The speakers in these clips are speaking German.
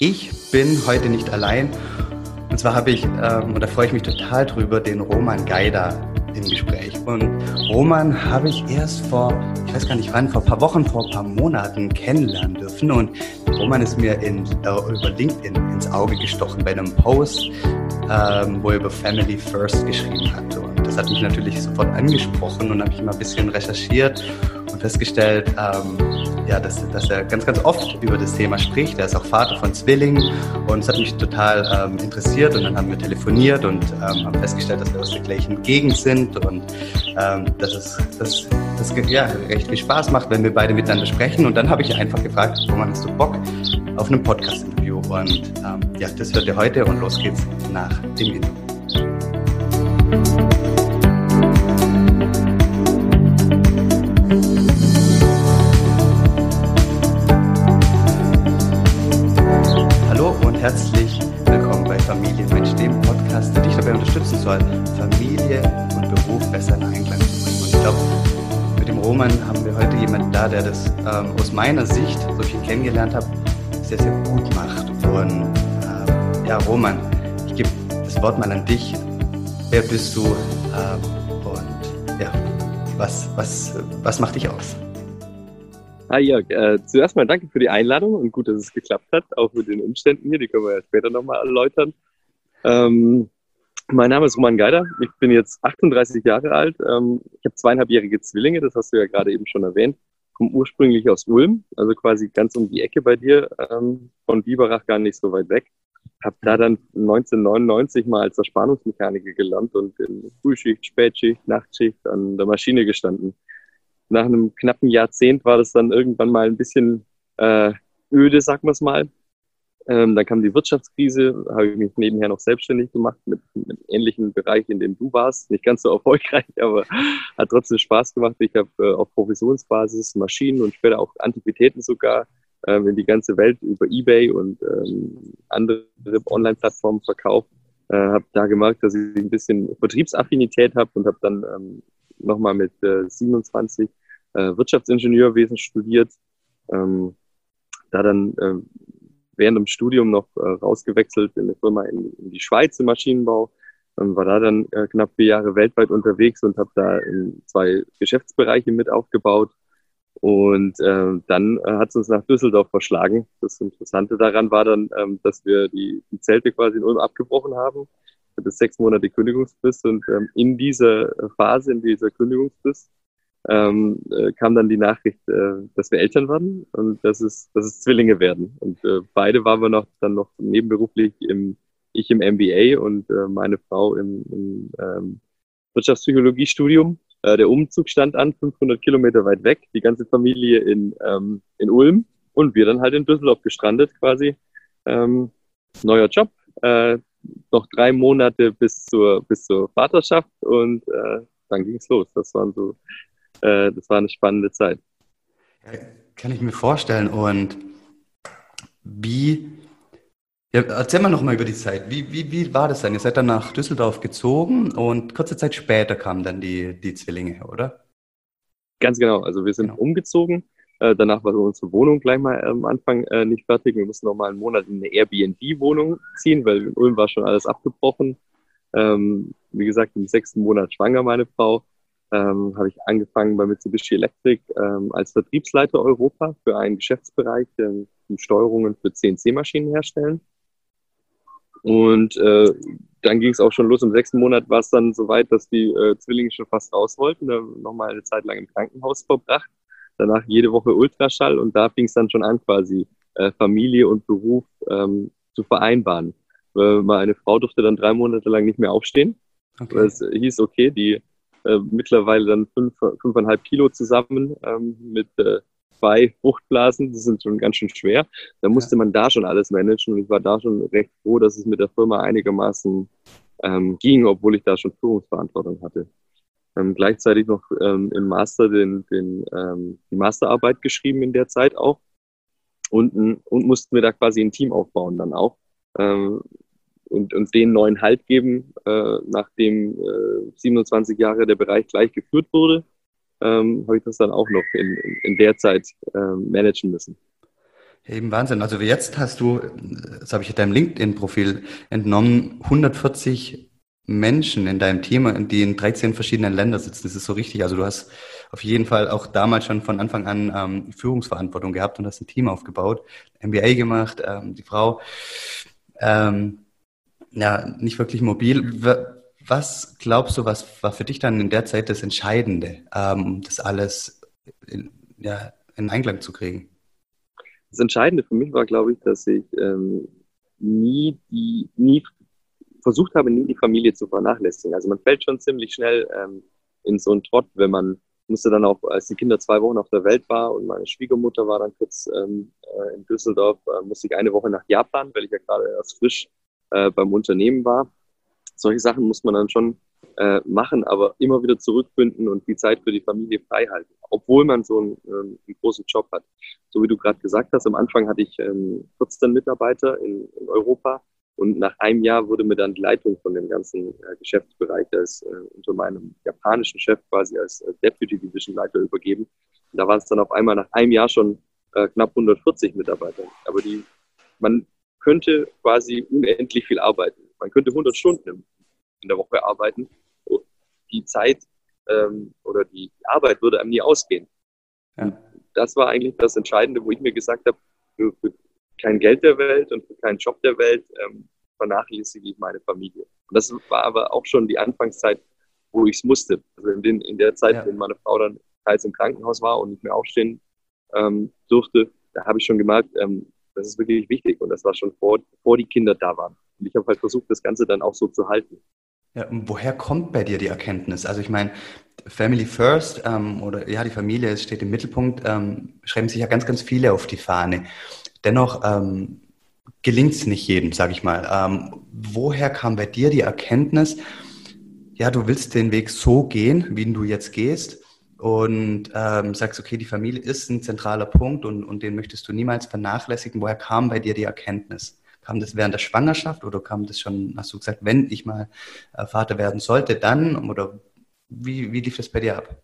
Ich bin heute nicht allein. Und zwar habe ich, ähm, und da freue ich mich total drüber, den Roman Geider im Gespräch. Und Roman habe ich erst vor, ich weiß gar nicht wann, vor ein paar Wochen, vor ein paar Monaten kennenlernen dürfen. Und Roman ist mir in, äh, über LinkedIn ins Auge gestochen bei einem Post, ähm, wo er über Family First geschrieben hat. Und das hat mich natürlich sofort angesprochen und habe ich mal ein bisschen recherchiert und festgestellt, ähm, ja, dass, dass er ganz, ganz oft über das Thema spricht. Er ist auch Vater von Zwillingen und es hat mich total ähm, interessiert und dann haben wir telefoniert und ähm, haben festgestellt, dass wir aus der gleichen Gegend sind und ähm, dass es dass, dass, ja, recht viel Spaß macht, wenn wir beide miteinander sprechen. Und dann habe ich einfach gefragt, Roman, hast du Bock auf einem Podcast-Interview? Und ähm, ja, das hört ihr heute und los geht's nach dem Intro. Soll, Familie und Beruf besser in Einklang zu bringen. Und ich glaube, mit dem Roman haben wir heute jemanden da, der das ähm, aus meiner Sicht, so viel kennengelernt habe, sehr, sehr gut macht. Und ähm, ja, Roman, ich gebe das Wort mal an dich. Wer bist du? Ähm, und ja, was, was, was macht dich aus? Hi Jörg, äh, zuerst mal danke für die Einladung und gut, dass es geklappt hat, auch mit den Umständen hier, die können wir ja später nochmal erläutern. Ähm, mein Name ist Roman Geider, ich bin jetzt 38 Jahre alt, ähm, ich habe zweieinhalbjährige Zwillinge, das hast du ja gerade eben schon erwähnt, komme ursprünglich aus Ulm, also quasi ganz um die Ecke bei dir, ähm, von Biberach gar nicht so weit weg. Habe da dann 1999 mal als Erspannungsmechaniker gelernt und in Frühschicht, Spätschicht, Nachtschicht an der Maschine gestanden nach einem knappen Jahrzehnt war das dann irgendwann mal ein bisschen äh, öde, sagen wir es mal. Ähm, dann kam die Wirtschaftskrise, habe ich mich nebenher noch selbstständig gemacht mit, mit ähnlichen Bereich, in dem du warst. Nicht ganz so erfolgreich, aber hat trotzdem Spaß gemacht. Ich habe äh, auf Provisionsbasis Maschinen und später auch Antiquitäten sogar ähm, in die ganze Welt über Ebay und ähm, andere Online-Plattformen verkauft. Äh, habe da gemerkt, dass ich ein bisschen Vertriebsaffinität habe und habe dann ähm, nochmal mit äh, 27 äh, Wirtschaftsingenieurwesen studiert. Ähm, da dann äh, während dem Studium noch äh, rausgewechselt in eine Firma in, in die Schweiz im Maschinenbau. Ähm, war da dann äh, knapp vier Jahre weltweit unterwegs und habe da in zwei Geschäftsbereiche mit aufgebaut. Und äh, dann äh, hat es uns nach Düsseldorf verschlagen. Das Interessante daran war dann, ähm, dass wir die, die Zelte quasi in Ulm abgebrochen haben bis sechs Monate Kündigungsfrist und ähm, in dieser Phase, in dieser Kündigungsfrist, ähm, äh, kam dann die Nachricht, äh, dass wir Eltern werden und dass es, dass es Zwillinge werden. Und äh, beide waren wir noch dann noch nebenberuflich im, ich im MBA und äh, meine Frau im, im ähm, Wirtschaftspsychologiestudium. Äh, der Umzug stand an, 500 Kilometer weit weg, die ganze Familie in, ähm, in Ulm und wir dann halt in Düsseldorf gestrandet quasi. Ähm, neuer Job, äh, noch drei Monate bis zur, bis zur Vaterschaft und äh, dann ging es los. Das, waren so, äh, das war eine spannende Zeit. Kann ich mir vorstellen. Und wie, ja, erzähl mal noch mal über die Zeit. Wie, wie, wie war das dann? Ihr seid dann nach Düsseldorf gezogen und kurze Zeit später kamen dann die, die Zwillinge, oder? Ganz genau. Also wir sind genau. umgezogen äh, danach war unsere Wohnung gleich mal am Anfang äh, nicht fertig. Wir mussten noch mal einen Monat in eine Airbnb-Wohnung ziehen, weil in Ulm war schon alles abgebrochen. Ähm, wie gesagt, im sechsten Monat schwanger meine Frau. Ähm, habe ich angefangen bei Mitsubishi Electric ähm, als Vertriebsleiter Europa für einen Geschäftsbereich, ähm, die Steuerungen für CNC-Maschinen herstellen. Und äh, dann ging es auch schon los. Im sechsten Monat war es dann so weit, dass die äh, Zwillinge schon fast raus wollten. Da nochmal eine Zeit lang im Krankenhaus verbracht danach jede Woche Ultraschall und da fing es dann schon an, quasi äh, Familie und Beruf ähm, zu vereinbaren. Äh, meine Frau durfte dann drei Monate lang nicht mehr aufstehen. Okay. Es hieß, okay, die äh, mittlerweile dann fünf, fünfeinhalb Kilo zusammen ähm, mit äh, zwei Fruchtblasen, die sind schon ganz schön schwer. Da musste ja. man da schon alles managen und ich war da schon recht froh, dass es mit der Firma einigermaßen ähm, ging, obwohl ich da schon Führungsverantwortung hatte ähm, gleichzeitig noch ähm, im Master den, den, ähm, die Masterarbeit geschrieben in der Zeit auch und, und mussten wir da quasi ein Team aufbauen dann auch ähm, und, und den neuen Halt geben, äh, nachdem äh, 27 Jahre der Bereich gleich geführt wurde, ähm, habe ich das dann auch noch in, in, in der Zeit äh, managen müssen. Eben Wahnsinn. Also jetzt hast du, das habe ich deinem LinkedIn-Profil entnommen, 140 Menschen in deinem Team, die in 13 verschiedenen Ländern sitzen. Das ist so richtig. Also du hast auf jeden Fall auch damals schon von Anfang an ähm, Führungsverantwortung gehabt und hast ein Team aufgebaut, MBA gemacht, ähm, die Frau, ähm, ja, nicht wirklich mobil. Was glaubst du, was war für dich dann in der Zeit das Entscheidende, ähm, das alles in, ja, in Einklang zu kriegen? Das Entscheidende für mich war, glaube ich, dass ich ähm, nie die, nie versucht habe, nie die Familie zu vernachlässigen. Also man fällt schon ziemlich schnell ähm, in so einen Trott, wenn man musste dann auch, als die Kinder zwei Wochen auf der Welt war und meine Schwiegermutter war dann kurz ähm, äh, in Düsseldorf, äh, musste ich eine Woche nach Japan, weil ich ja gerade erst frisch äh, beim Unternehmen war. Solche Sachen muss man dann schon äh, machen, aber immer wieder zurückfinden und die Zeit für die Familie frei halten, obwohl man so einen, ähm, einen großen Job hat. So wie du gerade gesagt hast, am Anfang hatte ich ähm, 14 Mitarbeiter in, in, Europa und nach einem Jahr wurde mir dann die Leitung von dem ganzen äh, Geschäftsbereich, das äh, unter meinem japanischen Chef quasi als äh, Deputy Division Leiter übergeben. Und da waren es dann auf einmal nach einem Jahr schon knapp 140 Mitarbeiter. Aber die, man könnte quasi unendlich viel arbeiten. Man könnte 100 Stunden in der Woche arbeiten die Zeit ähm, oder die Arbeit würde einem nie ausgehen. Ja. Das war eigentlich das Entscheidende, wo ich mir gesagt habe, für, für kein Geld der Welt und für keinen Job der Welt ähm, vernachlässige ich meine Familie. Und das war aber auch schon die Anfangszeit, wo ich es musste. Also in, den, in der Zeit, ja. wenn meine Frau dann teils im Krankenhaus war und nicht mehr aufstehen ähm, durfte, da habe ich schon gemerkt, ähm, das ist wirklich wichtig. Und das war schon vor, bevor die Kinder da waren. Und ich habe halt versucht, das Ganze dann auch so zu halten. Ja, woher kommt bei dir die Erkenntnis? Also ich meine, Family First ähm, oder ja, die Familie steht im Mittelpunkt, ähm, schreiben sich ja ganz, ganz viele auf die Fahne. Dennoch ähm, gelingt es nicht jedem, sage ich mal. Ähm, woher kam bei dir die Erkenntnis, ja, du willst den Weg so gehen, wie du jetzt gehst und ähm, sagst, okay, die Familie ist ein zentraler Punkt und, und den möchtest du niemals vernachlässigen. Woher kam bei dir die Erkenntnis? Kam das während der Schwangerschaft oder kam das schon, hast du gesagt, wenn ich mal äh, Vater werden sollte, dann? Oder wie, wie lief das bei dir ab?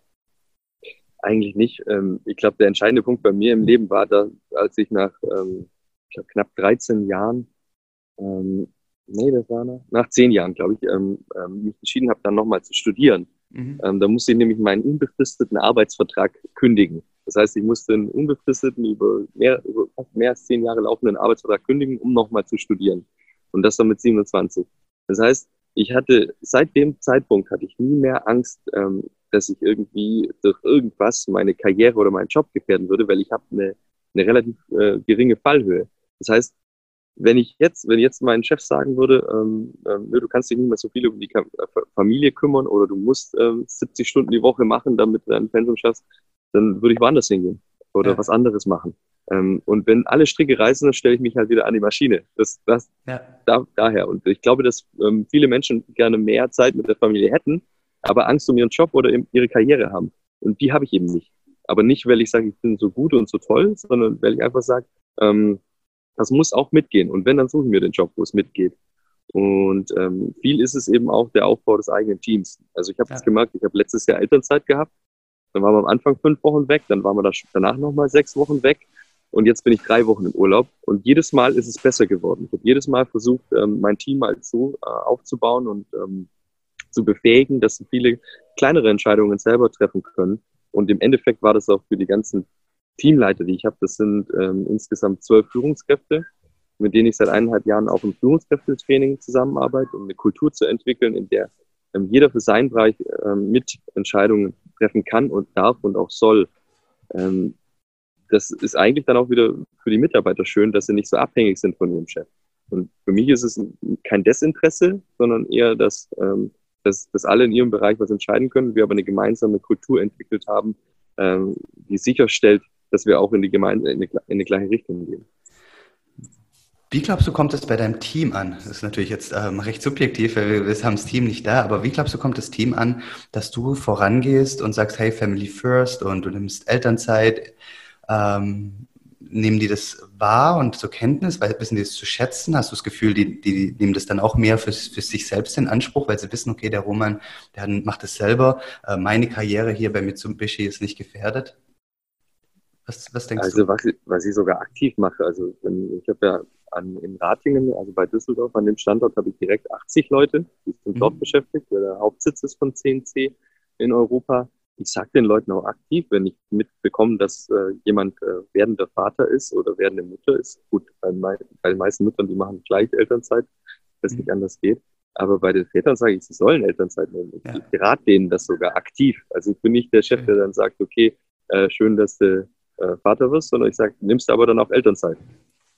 Eigentlich nicht. Ähm, ich glaube, der entscheidende Punkt bei mir im Leben war, dass, als ich nach ähm, ich glaub, knapp 13 Jahren, ähm, nee, das war nach, nach 10 Jahren, glaube ich, mich entschieden habe, dann nochmal zu studieren. Mhm. da musste ich nämlich meinen unbefristeten Arbeitsvertrag kündigen. Das heißt, ich musste einen unbefristeten, über mehr, über mehr als zehn Jahre laufenden Arbeitsvertrag kündigen, um nochmal zu studieren. Und das dann mit 27. Das heißt, ich hatte, seit dem Zeitpunkt hatte ich nie mehr Angst, ähm, dass ich irgendwie durch irgendwas meine Karriere oder meinen Job gefährden würde, weil ich habe eine, eine relativ äh, geringe Fallhöhe. Das heißt, wenn ich jetzt, wenn jetzt mein Chef sagen würde, ähm, ähm, du kannst dich nicht mehr so viel um die Familie kümmern oder du musst ähm, 70 Stunden die Woche machen, damit du dein Pensum schaffst, dann würde ich woanders hingehen oder ja. was anderes machen. Ähm, und wenn alle Stricke reißen, dann stelle ich mich halt wieder an die Maschine. Das, das ja. da, daher. Und ich glaube, dass ähm, viele Menschen gerne mehr Zeit mit der Familie hätten, aber Angst um ihren Job oder ihre Karriere haben. Und die habe ich eben nicht. Aber nicht, weil ich sage, ich bin so gut und so toll, sondern weil ich einfach sage, ähm, das muss auch mitgehen. Und wenn, dann suche ich mir den Job, wo es mitgeht. Und ähm, viel ist es eben auch der Aufbau des eigenen Teams. Also ich habe es ja. gemerkt, ich habe letztes Jahr Elternzeit gehabt dann waren wir am Anfang fünf Wochen weg, dann waren wir danach nochmal sechs Wochen weg und jetzt bin ich drei Wochen im Urlaub. Und jedes Mal ist es besser geworden. Ich habe jedes Mal versucht, ähm, mein Team halt so äh, aufzubauen und ähm, zu befähigen, dass sie viele kleinere Entscheidungen selber treffen können. Und im Endeffekt war das auch für die ganzen Teamleiter, die ich habe, das sind ähm, insgesamt zwölf Führungskräfte, mit denen ich seit eineinhalb Jahren auch im Führungskräftetraining zusammenarbeite, um eine Kultur zu entwickeln, in der ähm, jeder für seinen Bereich ähm, mit Entscheidungen treffen kann und darf und auch soll. Ähm, das ist eigentlich dann auch wieder für die Mitarbeiter schön, dass sie nicht so abhängig sind von ihrem Chef. Und für mich ist es kein Desinteresse, sondern eher, dass, ähm, dass, dass alle in ihrem Bereich was entscheiden können, wir aber eine gemeinsame Kultur entwickelt haben, ähm, die sicherstellt, dass wir auch in die, Gemeinde, in die, in die gleiche Richtung gehen. Wie glaubst du, kommt es bei deinem Team an? Das ist natürlich jetzt ähm, recht subjektiv, weil wir, wir haben das Team nicht da, aber wie glaubst du, kommt das Team an, dass du vorangehst und sagst, hey, Family First und du nimmst Elternzeit? Ähm, nehmen die das wahr und zur Kenntnis, weil wissen die das zu schätzen? Hast du das Gefühl, die, die nehmen das dann auch mehr für, für sich selbst in Anspruch, weil sie wissen, okay, der Roman, der macht das selber, äh, meine Karriere hier bei Mitsubishi ist nicht gefährdet? Was, was denkst also, du? was, was ich sogar aktiv mache. Also, wenn, ich habe ja an, in Ratingen, also bei Düsseldorf, an dem Standort habe ich direkt 80 Leute, die sind mhm. dort beschäftigt, weil der Hauptsitz ist von CNC in Europa. Ich sage den Leuten auch aktiv, wenn ich mitbekomme, dass äh, jemand äh, werdender Vater ist oder werdende Mutter ist. Gut, bei, bei den meisten Müttern, die machen gleich Elternzeit, es mhm. nicht anders geht. Aber bei den Vätern sage ich, sie sollen Elternzeit nehmen. Ich, ja. rate denen das sogar aktiv. Also ich bin nicht der Chef, der dann sagt, okay, äh, schön, dass du äh, Vater wirst, sondern ich sage, nimmst du aber dann auch Elternzeit.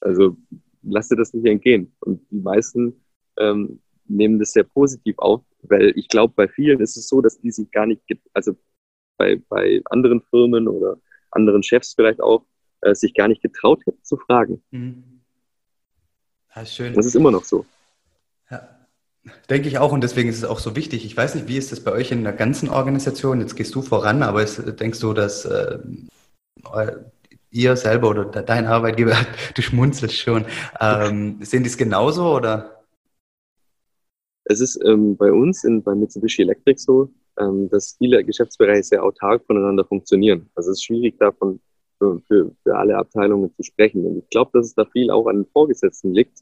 Also lass dir das nicht entgehen. Und die meisten ähm, nehmen das sehr positiv auf, weil ich glaube, bei vielen ist es so, dass die sich gar nicht, also bei, bei anderen Firmen oder anderen Chefs vielleicht auch, äh, sich gar nicht getraut hätten zu fragen. Mhm. Das ist schön. Das ist immer noch so. Ja. Denke ich auch und deswegen ist es auch so wichtig. Ich weiß nicht, wie ist das bei euch in der ganzen Organisation? Jetzt gehst du voran, aber ist, denkst du, dass äh, ihr selber oder dein Arbeitgeber, du schmunzelst schon, ähm, sehen die es genauso oder? Es ist ähm, bei uns in, bei Mitsubishi Electric so, ähm, dass viele Geschäftsbereiche sehr autark voneinander funktionieren. Also es ist schwierig davon für, für, für alle Abteilungen zu sprechen. Und ich glaube, dass es da viel auch an den Vorgesetzten liegt,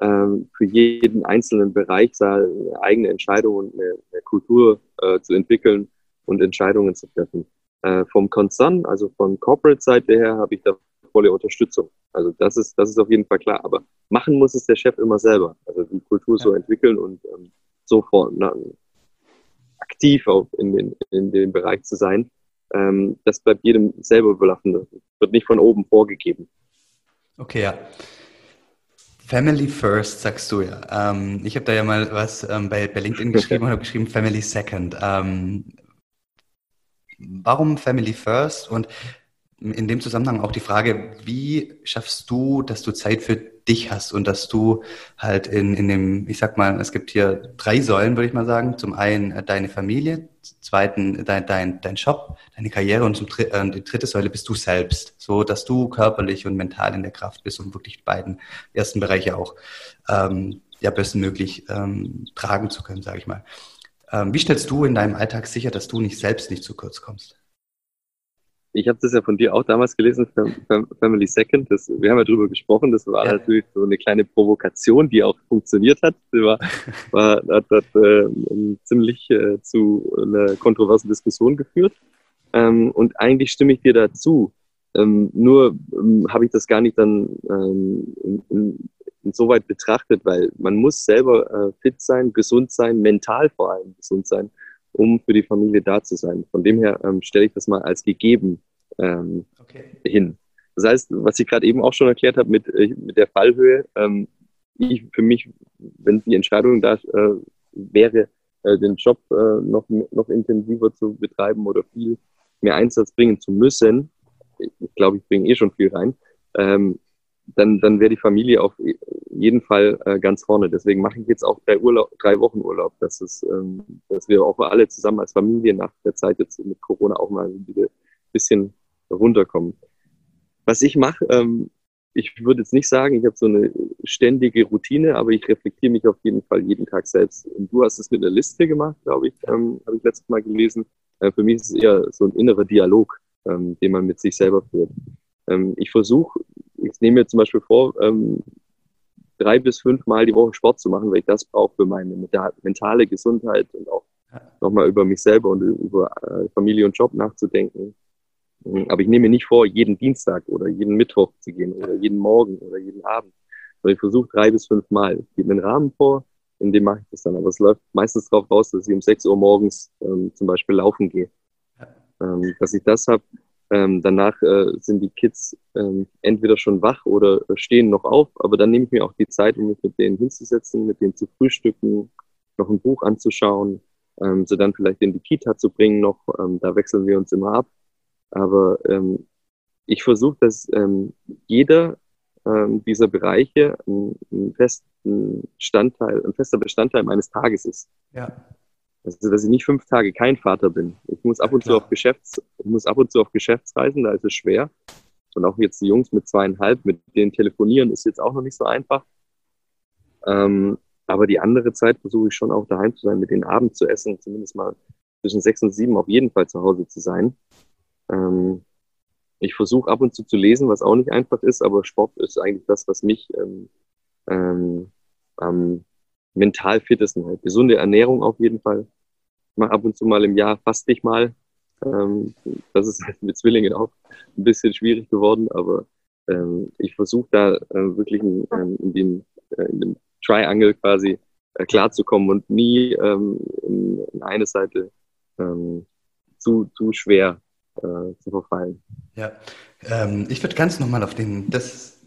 ähm, für jeden einzelnen Bereich eine eigene Entscheidung und eine, eine Kultur äh, zu entwickeln und Entscheidungen zu treffen. Äh, vom Konzern, also von Corporate-Seite her, habe ich da volle Unterstützung. Also das ist, das ist auf jeden Fall klar. Aber machen muss es der Chef immer selber. Also die Kultur ja. so entwickeln und ähm, sofort na, aktiv auch in, den, in dem Bereich zu sein. Ähm, das bleibt jedem selber überlassen. Das wird nicht von oben vorgegeben. Okay, ja. Family First, sagst du ja. Ähm, ich habe da ja mal was ähm, bei, bei LinkedIn geschrieben und habe geschrieben Family Second. Ähm, warum Family First? Und in dem Zusammenhang auch die Frage, wie schaffst du, dass du Zeit für dich hast und dass du halt in, in dem, ich sag mal, es gibt hier drei Säulen, würde ich mal sagen. Zum einen äh, deine Familie, zweiten dein, dein, dein Job, deine Karriere und zum, äh, die dritte Säule bist du selbst, so dass du körperlich und mental in der Kraft bist, um wirklich beiden ersten Bereiche auch ähm, ja bestmöglich ähm, tragen zu können, sage ich mal. Ähm, wie stellst du in deinem Alltag sicher, dass du nicht selbst nicht zu kurz kommst? Ich habe das ja von dir auch damals gelesen, Family Second. Das, wir haben ja drüber gesprochen. Das war ja. natürlich so eine kleine Provokation, die auch funktioniert hat. Die war, war, hat, hat äh, ziemlich äh, zu einer kontroversen Diskussion geführt. Ähm, und eigentlich stimme ich dir dazu. Ähm, nur ähm, habe ich das gar nicht dann ähm, in, in, insoweit betrachtet, weil man muss selber äh, fit sein, gesund sein, mental vor allem gesund sein, um für die Familie da zu sein. Von dem her ähm, stelle ich das mal als gegeben ähm, okay. hin. Das heißt, was ich gerade eben auch schon erklärt habe mit, äh, mit der Fallhöhe, ähm, ich für mich, wenn die Entscheidung da äh, wäre, äh, den Job äh, noch, noch intensiver zu betreiben oder viel mehr Einsatz bringen zu müssen, ich glaube, ich bringe eh schon viel rein, ähm, dann, dann wäre die Familie auf jeden Fall äh, ganz vorne. Deswegen mache ich jetzt auch drei, Urlaub, drei Wochen Urlaub, dass, es, ähm, dass wir auch alle zusammen als Familie nach der Zeit jetzt mit Corona auch mal wieder ein bisschen runterkommen. Was ich mache, ähm, ich würde jetzt nicht sagen, ich habe so eine ständige Routine, aber ich reflektiere mich auf jeden Fall jeden Tag selbst. Und du hast es mit einer Liste gemacht, glaube ich, ähm, habe ich letztes Mal gelesen. Äh, für mich ist es eher so ein innerer Dialog, ähm, den man mit sich selber führt. Ähm, ich versuche ich nehme mir zum Beispiel vor, ähm, drei bis fünf Mal die Woche Sport zu machen, weil ich das brauche für meine mentale Gesundheit und auch nochmal über mich selber und über äh, Familie und Job nachzudenken. Mhm, aber ich nehme mir nicht vor, jeden Dienstag oder jeden Mittwoch zu gehen oder jeden Morgen oder jeden Abend. Sondern ich versuche drei bis fünf Mal. Ich gebe mir einen Rahmen vor, in dem mache ich das dann. Aber es läuft meistens darauf raus, dass ich um sechs Uhr morgens ähm, zum Beispiel laufen gehe. Ähm, dass ich das habe, ähm, danach äh, sind die Kids ähm, entweder schon wach oder stehen noch auf, aber dann nehme ich mir auch die Zeit, um mich mit denen hinzusetzen, mit denen zu frühstücken, noch ein Buch anzuschauen, ähm, sie dann vielleicht in die Kita zu bringen noch. Ähm, da wechseln wir uns immer ab. Aber ähm, ich versuche, dass ähm, jeder ähm, dieser Bereiche ein, ein, festen Standteil, ein fester Bestandteil meines Tages ist. Ja. Also, dass ich nicht fünf Tage kein Vater bin. Ich muss ab und ja, zu auf Geschäfts, ich muss ab und zu auf Geschäftsreisen, da ist es schwer. Und auch jetzt die Jungs mit zweieinhalb, mit denen telefonieren, ist jetzt auch noch nicht so einfach. Ähm, aber die andere Zeit versuche ich schon auch daheim zu sein, mit den Abend zu essen, zumindest mal zwischen sechs und sieben auf jeden Fall zu Hause zu sein. Ähm, ich versuche ab und zu zu lesen, was auch nicht einfach ist, aber Sport ist eigentlich das, was mich ähm, ähm, am mental fittesten hält. Gesunde Ernährung auf jeden Fall. Ich mache ab und zu mal im Jahr fast nicht mal. Ähm, das ist mit Zwillingen auch ein bisschen schwierig geworden, aber ähm, ich versuche da äh, wirklich in, ähm, in, dem, äh, in dem Triangle quasi äh, klarzukommen und nie ähm, in, in eine Seite ähm, zu, zu schwer äh, zu verfallen. Ja, ähm, ich würde ganz nochmal auf den, das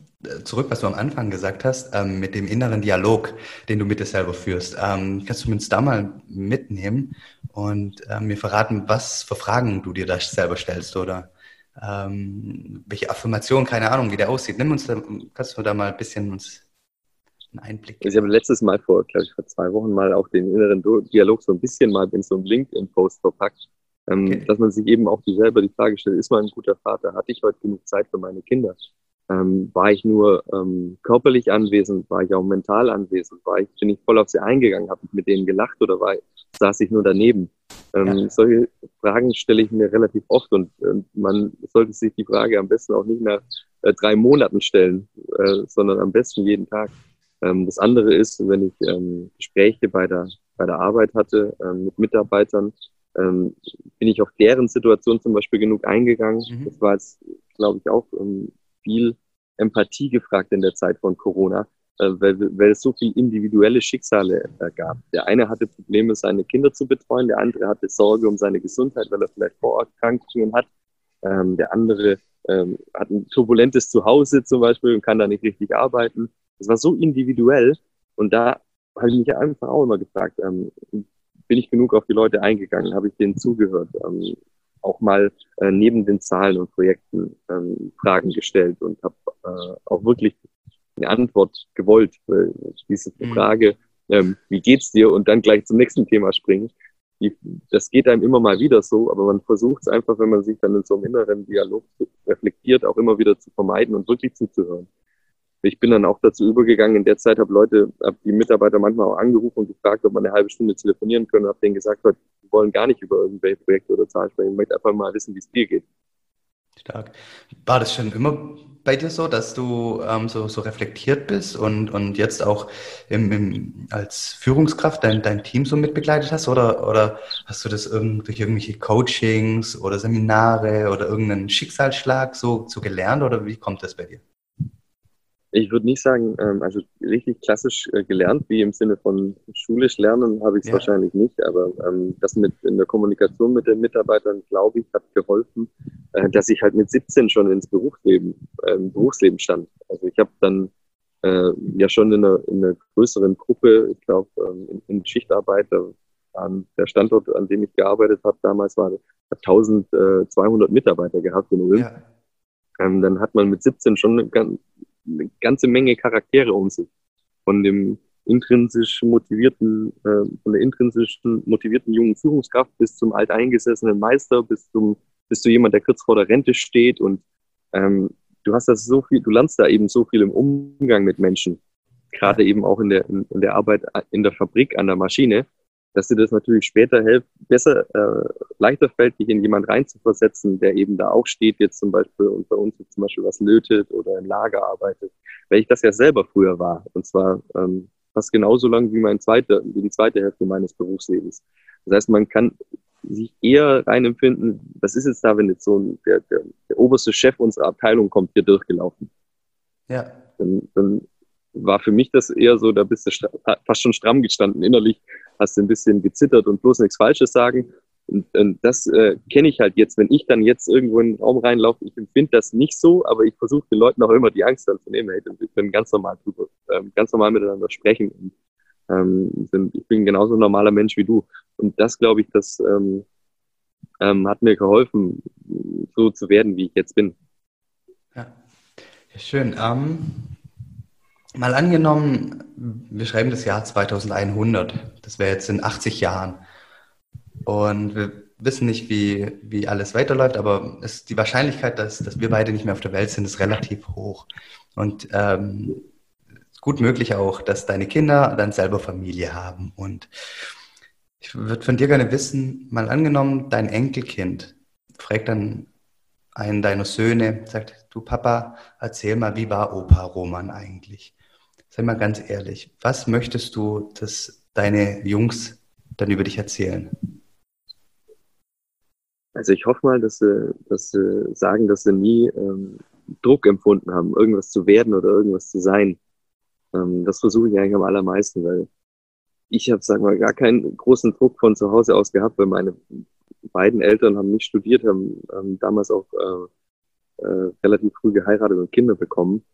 zurück, was du am Anfang gesagt hast, ähm, mit dem inneren Dialog, den du mit dir selber führst. Ähm, kannst du uns da mal mitnehmen und äh, mir verraten, was für Fragen du dir da selber stellst oder ähm, welche Affirmation, keine Ahnung, wie der aussieht. Nimm uns da, kannst du da mal ein bisschen uns einen Einblick geben? Ich habe letztes Mal vor, glaube ich, vor zwei Wochen mal auch den inneren Dialog so ein bisschen mal in so einem LinkedIn-Post verpackt ähm, okay. Dass man sich eben auch selber die Frage stellt, ist man ein guter Vater? Hatte ich heute genug Zeit für meine Kinder? Ähm, war ich nur ähm, körperlich anwesend? War ich auch mental anwesend? War ich, bin ich voll auf sie eingegangen? Habe ich mit denen gelacht oder war, saß ich nur daneben? Ähm, ja. Solche Fragen stelle ich mir relativ oft und äh, man sollte sich die Frage am besten auch nicht nach äh, drei Monaten stellen, äh, sondern am besten jeden Tag. Ähm, das andere ist, wenn ich ähm, Gespräche bei der, bei der Arbeit hatte ähm, mit Mitarbeitern, ähm, bin ich auf deren Situation zum Beispiel genug eingegangen. Mhm. Das war jetzt, glaube ich, auch ähm, viel Empathie gefragt in der Zeit von Corona, äh, weil, weil es so viel individuelle Schicksale äh, gab. Der eine hatte Probleme, seine Kinder zu betreuen, der andere hatte Sorge um seine Gesundheit, weil er vielleicht Vorerkrankungen hat. Ähm, der andere ähm, hat ein turbulentes Zuhause zum Beispiel und kann da nicht richtig arbeiten. Das war so individuell und da habe ich mich einfach auch immer gefragt, ähm, bin ich genug auf die Leute eingegangen, habe ich denen zugehört, auch mal äh, neben den Zahlen und Projekten ähm, Fragen gestellt und habe äh, auch wirklich eine Antwort gewollt. Weil diese mhm. Frage, ähm, wie geht's dir und dann gleich zum nächsten Thema springen, die, das geht einem immer mal wieder so, aber man versucht es einfach, wenn man sich dann in so einem inneren Dialog reflektiert, auch immer wieder zu vermeiden und wirklich zuzuhören ich bin dann auch dazu übergegangen, in der Zeit habe Leute, habe die Mitarbeiter manchmal auch angerufen und gefragt, ob man eine halbe Stunde telefonieren können, habe denen gesagt, wollen gar nicht über irgendwelche Projekte oder Zahlen sprechen, ich möchte einfach mal wissen, wie es dir geht. Stark. War das schon immer bei dir so, dass du ähm, so, so reflektiert bist und, und jetzt auch im, im, als Führungskraft dein, dein Team so mitbegleitet hast? Oder, oder hast du das irgend, durch irgendwelche Coachings oder Seminare oder irgendeinen Schicksalsschlag so, so gelernt oder wie kommt das bei dir? Ich würde nicht sagen, ähm, also richtig klassisch äh, gelernt, wie im Sinne von schulisch lernen, habe ich es ja. wahrscheinlich nicht. Aber ähm, das mit in der Kommunikation mit den Mitarbeitern, glaube ich, hat geholfen, äh, dass ich halt mit 17 schon ins Berufsleben, äh, Berufsleben stand. Also ich habe dann äh, ja schon in einer, in einer größeren Gruppe, ich glaube, ähm, in, in Schichtarbeit, an der Standort, an dem ich gearbeitet habe, damals war 1200 Mitarbeiter gehabt in Ulm. Ja. Ähm, dann hat man mit 17 schon ganz, eine ganze Menge Charaktere um sich. Von dem intrinsisch motivierten, äh, von der intrinsisch motivierten jungen Führungskraft bis zum alteingesessenen Meister, bis zum, bis zu jemand, der kurz vor der Rente steht und ähm, du hast das so viel, du lernst da eben so viel im Umgang mit Menschen. Gerade eben auch in der, in, in der Arbeit in der Fabrik an der Maschine dass dir das natürlich später hilft, besser, äh, leichter fällt, dich in jemand reinzuversetzen, der eben da auch steht, jetzt zum Beispiel und bei uns jetzt zum Beispiel was lötet oder im Lager arbeitet, weil ich das ja selber früher war. Und zwar ähm, fast genauso lang wie mein zweite, wie die zweite Hälfte meines Berufslebens. Das heißt, man kann sich eher reinempfinden, was ist jetzt da, wenn jetzt so ein, der, der, der oberste Chef unserer Abteilung kommt hier durchgelaufen. Ja. Dann, dann war für mich das eher so, da bist du fast schon stramm gestanden innerlich, hast du ein bisschen gezittert und bloß nichts Falsches sagen. Und, und das äh, kenne ich halt jetzt, wenn ich dann jetzt irgendwo in den Raum reinlaufe, ich empfinde das nicht so, aber ich versuche den Leuten auch immer die Angst dann zu nehmen, hey, wir können ganz normal drüber, ähm, ganz normal miteinander sprechen. Und, ähm, ich bin genauso ein normaler Mensch wie du. Und das, glaube ich, das ähm, ähm, hat mir geholfen, so zu werden, wie ich jetzt bin. Ja, ja schön. Um Mal angenommen, wir schreiben das Jahr 2100. Das wäre jetzt in 80 Jahren. Und wir wissen nicht, wie, wie alles weiterläuft, aber es, die Wahrscheinlichkeit, dass, dass wir beide nicht mehr auf der Welt sind, ist relativ hoch. Und ähm, gut möglich auch, dass deine Kinder dann selber Familie haben. Und ich würde von dir gerne wissen, mal angenommen, dein Enkelkind fragt dann einen deiner Söhne sagt, du Papa, erzähl mal, wie war Opa Roman eigentlich? Sei mal ganz ehrlich, was möchtest du, dass deine Jungs dann über dich erzählen? Also ich hoffe mal, dass sie, dass sie sagen, dass sie nie ähm, Druck empfunden haben, irgendwas zu werden oder irgendwas zu sein. Ähm, das versuche ich eigentlich am allermeisten, weil ich habe, sagen wir, gar keinen großen Druck von zu Hause aus gehabt, weil meine beiden Eltern haben nicht studiert, haben, haben damals auch äh, äh, relativ früh geheiratet und Kinder bekommen.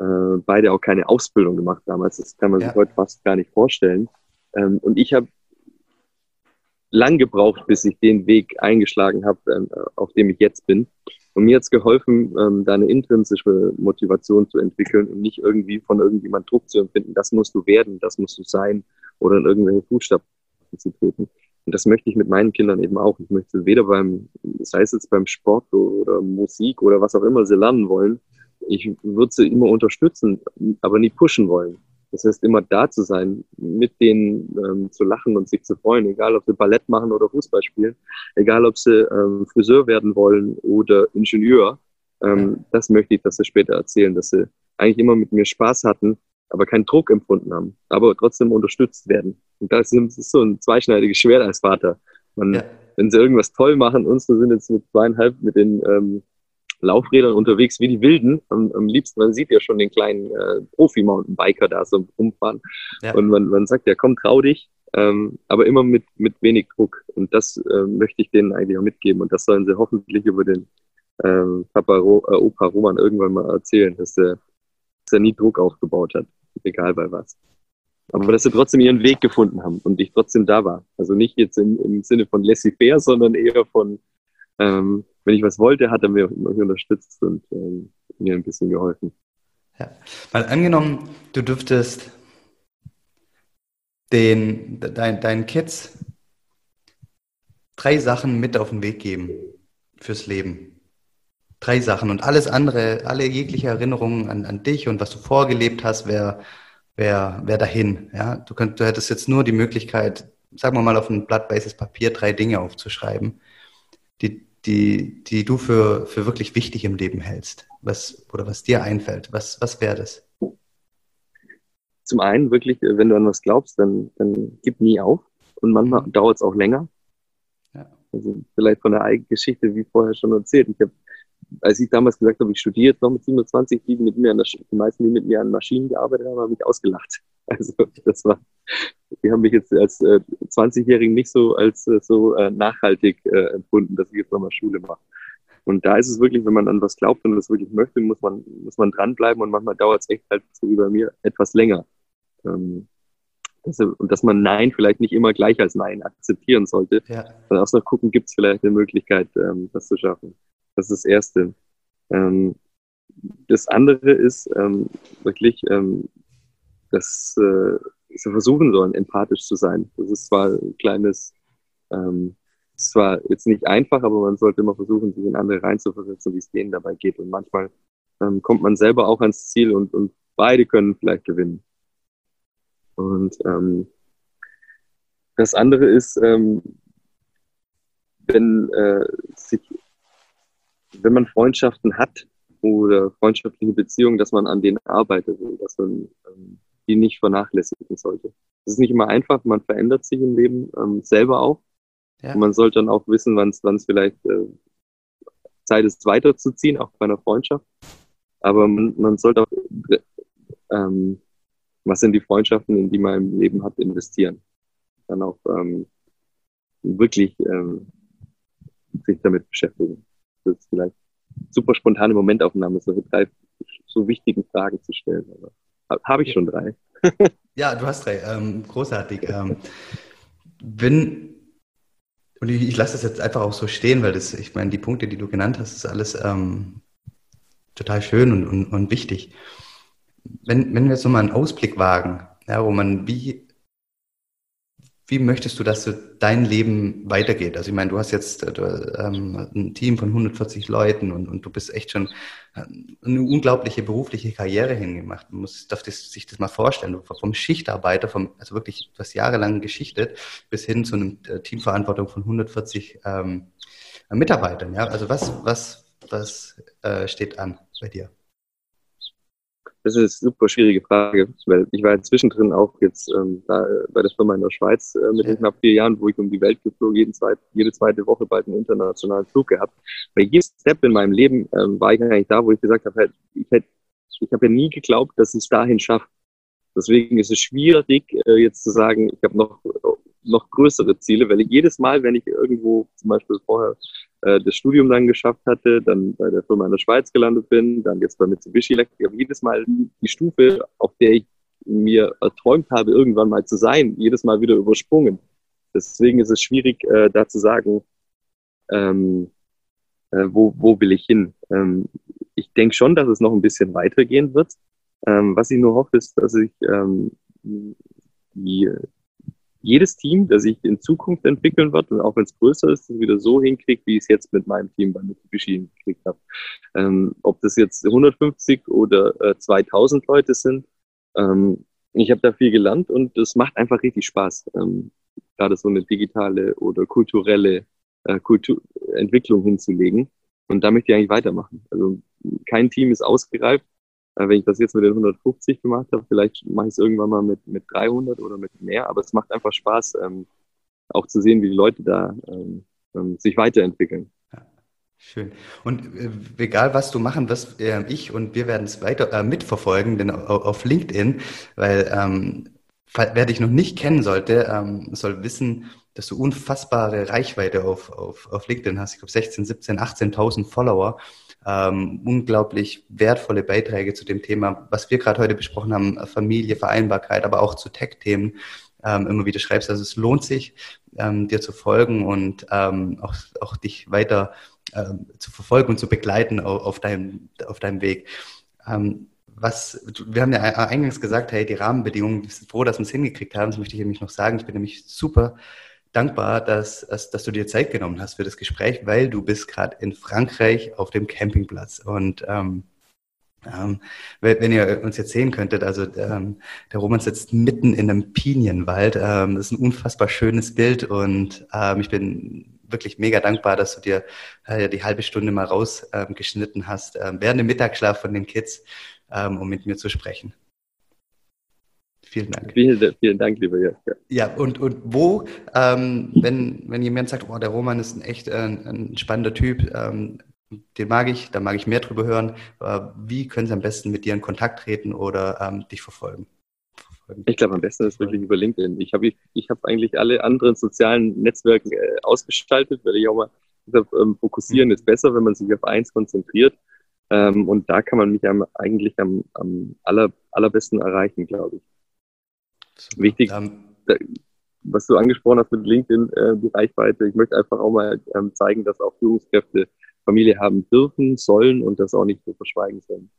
Äh, beide auch keine Ausbildung gemacht damals. Das kann man ja. sich heute fast gar nicht vorstellen. Ähm, und ich habe lang gebraucht, bis ich den Weg eingeschlagen habe, ähm, auf dem ich jetzt bin. Und mir hat es geholfen, ähm, da eine intrinsische Motivation zu entwickeln und nicht irgendwie von irgendjemand Druck zu empfinden, das musst du werden, das musst du sein oder in irgendwelche Fußstapfen zu treten. Und das möchte ich mit meinen Kindern eben auch. Ich möchte weder beim, sei es jetzt beim Sport oder Musik oder was auch immer sie lernen wollen, ich würde sie immer unterstützen, aber nie pushen wollen. Das heißt, immer da zu sein, mit denen ähm, zu lachen und sich zu freuen, egal ob sie Ballett machen oder Fußball spielen, egal ob sie ähm, Friseur werden wollen oder Ingenieur. Ähm, das möchte ich, dass sie später erzählen, dass sie eigentlich immer mit mir Spaß hatten, aber keinen Druck empfunden haben, aber trotzdem unterstützt werden. Und das ist so ein zweischneidiges Schwert als Vater. Man, ja. Wenn sie irgendwas toll machen, unsere sind jetzt mit zweieinhalb mit den ähm, Laufrädern unterwegs wie die Wilden. Am, am liebsten, man sieht ja schon den kleinen äh, Profi-Mountainbiker da so rumfahren. Ja. Und man, man sagt ja, komm, trau dich, ähm, aber immer mit, mit wenig Druck. Und das äh, möchte ich denen eigentlich auch mitgeben. Und das sollen sie hoffentlich über den ähm, Papa Ro äh, Opa Roman irgendwann mal erzählen, dass er, dass er nie Druck aufgebaut hat, egal bei was. Aber dass sie trotzdem ihren Weg gefunden haben und ich trotzdem da war. Also nicht jetzt im, im Sinne von laissez-faire, sondern eher von, ähm, wenn ich was wollte, hat er mir unterstützt und ähm, mir ein bisschen geholfen. Ja. Mal angenommen, du dürftest den, dein, deinen Kids drei Sachen mit auf den Weg geben fürs Leben. Drei Sachen und alles andere, alle jegliche Erinnerungen an, an dich und was du vorgelebt hast, wäre wär, wär dahin. Ja? Du, könnt, du hättest jetzt nur die Möglichkeit, sagen wir mal, auf ein Blatt Papier drei Dinge aufzuschreiben, die, die, die du für, für wirklich wichtig im Leben hältst? Was, oder was dir einfällt? Was, was wäre das? Zum einen wirklich, äh, wenn du an was glaubst, dann, dann gib nie auf. Und manchmal mhm. dauert es auch länger. Ja. Also vielleicht von der eigenen Geschichte, wie vorher schon erzählt. Ich habe als ich damals gesagt habe, ich studiere jetzt noch mit 27, die, mit mir an der, die meisten, die mit mir an Maschinen gearbeitet haben, haben mich ausgelacht. Also das war, die haben mich jetzt als äh, 20-Jährigen nicht so als äh, so äh, nachhaltig äh, empfunden, dass ich jetzt nochmal Schule mache. Und da ist es wirklich, wenn man an was glaubt und das wirklich möchte, muss man, muss man dranbleiben und manchmal dauert es echt halt so wie bei mir etwas länger. Ähm, dass, und dass man Nein vielleicht nicht immer gleich als Nein akzeptieren sollte. Ja. Dann auch noch gucken, gibt es vielleicht eine Möglichkeit, ähm, das zu schaffen. Das ist das Erste. Ähm, das andere ist ähm, wirklich, ähm, dass äh, sie versuchen sollen, empathisch zu sein. Das ist zwar ein kleines, ähm, zwar jetzt nicht einfach, aber man sollte immer versuchen, sich in andere reinzuversetzen, wie es denen dabei geht. Und manchmal ähm, kommt man selber auch ans Ziel und, und beide können vielleicht gewinnen. Und ähm, das andere ist, ähm, wenn äh, sich wenn man Freundschaften hat oder freundschaftliche Beziehungen, dass man an denen arbeitet und dass man ähm, die nicht vernachlässigen sollte. Das ist nicht immer einfach, man verändert sich im Leben ähm, selber auch. Ja. Und man sollte dann auch wissen, wann es vielleicht äh, Zeit ist, weiterzuziehen, auch bei einer Freundschaft. Aber man, man sollte auch, ähm, was sind die Freundschaften, in die man im Leben hat, investieren. Dann auch ähm, wirklich ähm, sich damit beschäftigen. Das ist vielleicht super spontane Momentaufnahme, so drei so wichtigen Fragen zu stellen. Aber habe ich schon drei. ja, du hast drei. Ähm, großartig. Ähm, wenn und ich, ich lasse das jetzt einfach auch so stehen, weil das, ich meine, die Punkte, die du genannt hast, ist alles ähm, total schön und, und, und wichtig. Wenn, wenn wir jetzt so mal einen Ausblick wagen, ja, wo man wie wie möchtest du, dass dein Leben weitergeht? Also ich meine, du hast jetzt äh, du, ähm, ein Team von 140 Leuten und, und du bist echt schon äh, eine unglaubliche berufliche Karriere hingemacht. Man muss darf das, sich das mal vorstellen. Vom Schichtarbeiter, vom, also wirklich, hast jahrelang geschichtet, bis hin zu einer äh, Teamverantwortung von 140 ähm, Mitarbeitern. Ja? Also was, was, was äh, steht an bei dir? Das ist eine super schwierige Frage, weil ich war ja zwischendrin auch jetzt ähm, da, bei der Firma in der Schweiz äh, mit ja. knapp vier Jahren, wo ich um die Welt geflogen, jeden zweit, jede zweite Woche bald einen internationalen Flug gehabt. Bei jedem Step in meinem Leben ähm, war ich eigentlich da, wo ich gesagt habe, ich hätte, ich habe ja nie geglaubt, dass ich es dahin schaffe. Deswegen ist es schwierig, äh, jetzt zu sagen, ich habe noch, noch größere Ziele, weil ich jedes Mal, wenn ich irgendwo zum Beispiel vorher äh, das Studium dann geschafft hatte, dann bei der Firma in der Schweiz gelandet bin, dann jetzt bei Mitsubishi Electric, aber jedes Mal die Stufe, auf der ich mir erträumt habe, irgendwann mal zu sein, jedes Mal wieder übersprungen. Deswegen ist es schwierig, äh, da zu sagen, ähm, äh, wo, wo will ich hin. Ähm, ich denke schon, dass es noch ein bisschen weitergehen wird. Ähm, was ich nur hoffe, ist, dass ich ähm, die, jedes Team, das sich in Zukunft entwickeln wird, und auch wenn es größer ist, das wieder so hinkriegt, wie ich es jetzt mit meinem Team bei Mitsubishi hingekriegt habe. Ähm, ob das jetzt 150 oder äh, 2000 Leute sind, ähm, ich habe da viel gelernt und es macht einfach richtig Spaß, ähm, gerade so eine digitale oder kulturelle äh, Kultur Entwicklung hinzulegen. Und da möchte ich eigentlich weitermachen. Also kein Team ist ausgereift. Äh, wenn ich das jetzt mit den 150 gemacht habe, vielleicht mache ich es irgendwann mal mit, mit 300 oder mit mehr, aber es macht einfach Spaß, ähm, auch zu sehen, wie die Leute da ähm, ähm, sich weiterentwickeln. Schön. Und äh, egal, was du machen wirst, äh, ich und wir werden es weiter äh, mitverfolgen, denn auf, LinkedIn, weil ähm, wer dich noch nicht kennen sollte, ähm, soll wissen, dass du unfassbare Reichweite auf, auf, auf LinkedIn hast. Ich glaube 16, 17, 18.000 Follower ähm, unglaublich wertvolle Beiträge zu dem Thema, was wir gerade heute besprochen haben, Familie, Vereinbarkeit, aber auch zu Tech-Themen ähm, immer wieder schreibst. Also es lohnt sich, ähm, dir zu folgen und ähm, auch, auch dich weiter ähm, zu verfolgen und zu begleiten auf, auf, deinem, auf deinem Weg. Ähm, was, wir haben ja eingangs gesagt, hey, die Rahmenbedingungen, wir sind froh, dass wir es hingekriegt haben. Das möchte ich nämlich noch sagen. Ich bin nämlich super dankbar, dass, dass, dass, du dir Zeit genommen hast für das Gespräch, weil du bist gerade in Frankreich auf dem Campingplatz. Und ähm, ähm, wenn ihr uns jetzt sehen könntet, also ähm, der Roman sitzt mitten in einem Pinienwald. Ähm, das ist ein unfassbar schönes Bild und ähm, ich bin wirklich mega dankbar, dass du dir äh, die halbe Stunde mal rausgeschnitten ähm, hast, äh, während dem Mittagsschlaf von den Kids, ähm, um mit mir zu sprechen. Vielen Dank. Vielen, vielen Dank, lieber Jörg. Ja, und, und wo, ähm, wenn, wenn jemand sagt, oh, der Roman ist ein echt äh, ein spannender Typ, ähm, den mag ich, da mag ich mehr drüber hören. Aber wie können sie am besten mit dir in Kontakt treten oder ähm, dich verfolgen? Ich glaube, am besten ist wirklich über LinkedIn. Ich habe ich hab eigentlich alle anderen sozialen Netzwerke äh, ausgestaltet, weil ich auch mal gesagt, ähm, fokussieren mhm. ist besser, wenn man sich auf eins konzentriert. Ähm, und da kann man mich am, eigentlich am, am aller, allerbesten erreichen, glaube ich. Super. Wichtig, um, was du angesprochen hast mit LinkedIn, äh, die Reichweite. Ich möchte einfach auch mal ähm, zeigen, dass auch Führungskräfte Familie haben dürfen, sollen und das auch nicht so verschweigen sollen.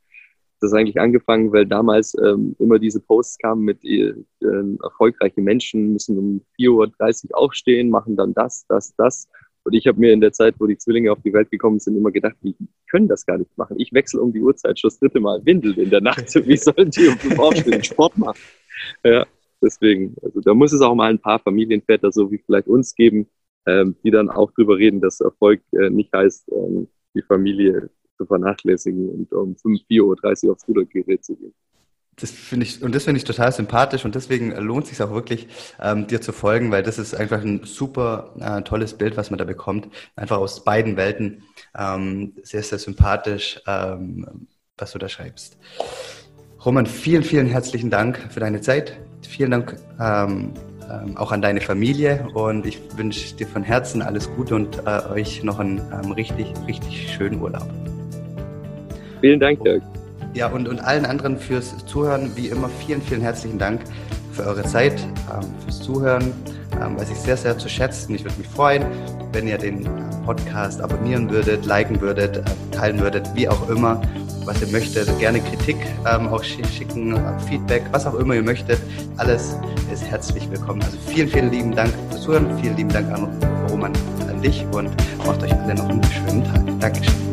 Das ist eigentlich angefangen, weil damals ähm, immer diese Posts kamen mit äh, äh, erfolgreiche Menschen müssen um 4.30 Uhr aufstehen, machen dann das, das, das. Und ich habe mir in der Zeit, wo die Zwillinge auf die Welt gekommen sind, immer gedacht, die können das gar nicht machen. Ich wechsle um die Uhrzeit schon das dritte Mal Windel in der Nacht. Wie sollen die um fünf aufstehen Sport machen? Ja, Deswegen, also da muss es auch mal ein paar Familienväter, so wie vielleicht uns geben, ähm, die dann auch drüber reden, dass Erfolg äh, nicht heißt, ähm, die Familie zu vernachlässigen und um 5, 4.30 Uhr aufs Rudergerät zu gehen. Das finde ich, und das finde ich total sympathisch und deswegen lohnt es sich auch wirklich, ähm, dir zu folgen, weil das ist einfach ein super äh, tolles Bild, was man da bekommt. Einfach aus beiden Welten. Ähm, sehr, sehr sympathisch, ähm, was du da schreibst. Roman, vielen, vielen herzlichen Dank für deine Zeit. Vielen Dank ähm, ähm, auch an deine Familie und ich wünsche dir von Herzen alles Gute und äh, euch noch einen ähm, richtig, richtig schönen Urlaub. Vielen Dank, Dirk. Ja, und, und allen anderen fürs Zuhören, wie immer, vielen, vielen herzlichen Dank für eure Zeit, ähm, fürs Zuhören, ähm, weiß ich sehr, sehr zu schätzen. Ich würde mich freuen, wenn ihr den Podcast abonnieren würdet, liken würdet, äh, teilen würdet, wie auch immer was ihr möchtet. Gerne Kritik ähm, auch schicken, Feedback, was auch immer ihr möchtet. Alles ist herzlich willkommen. Also vielen, vielen lieben Dank fürs Zuhören. Vielen lieben Dank an Roman, an dich und macht euch alle noch einen schönen Tag. Dankeschön.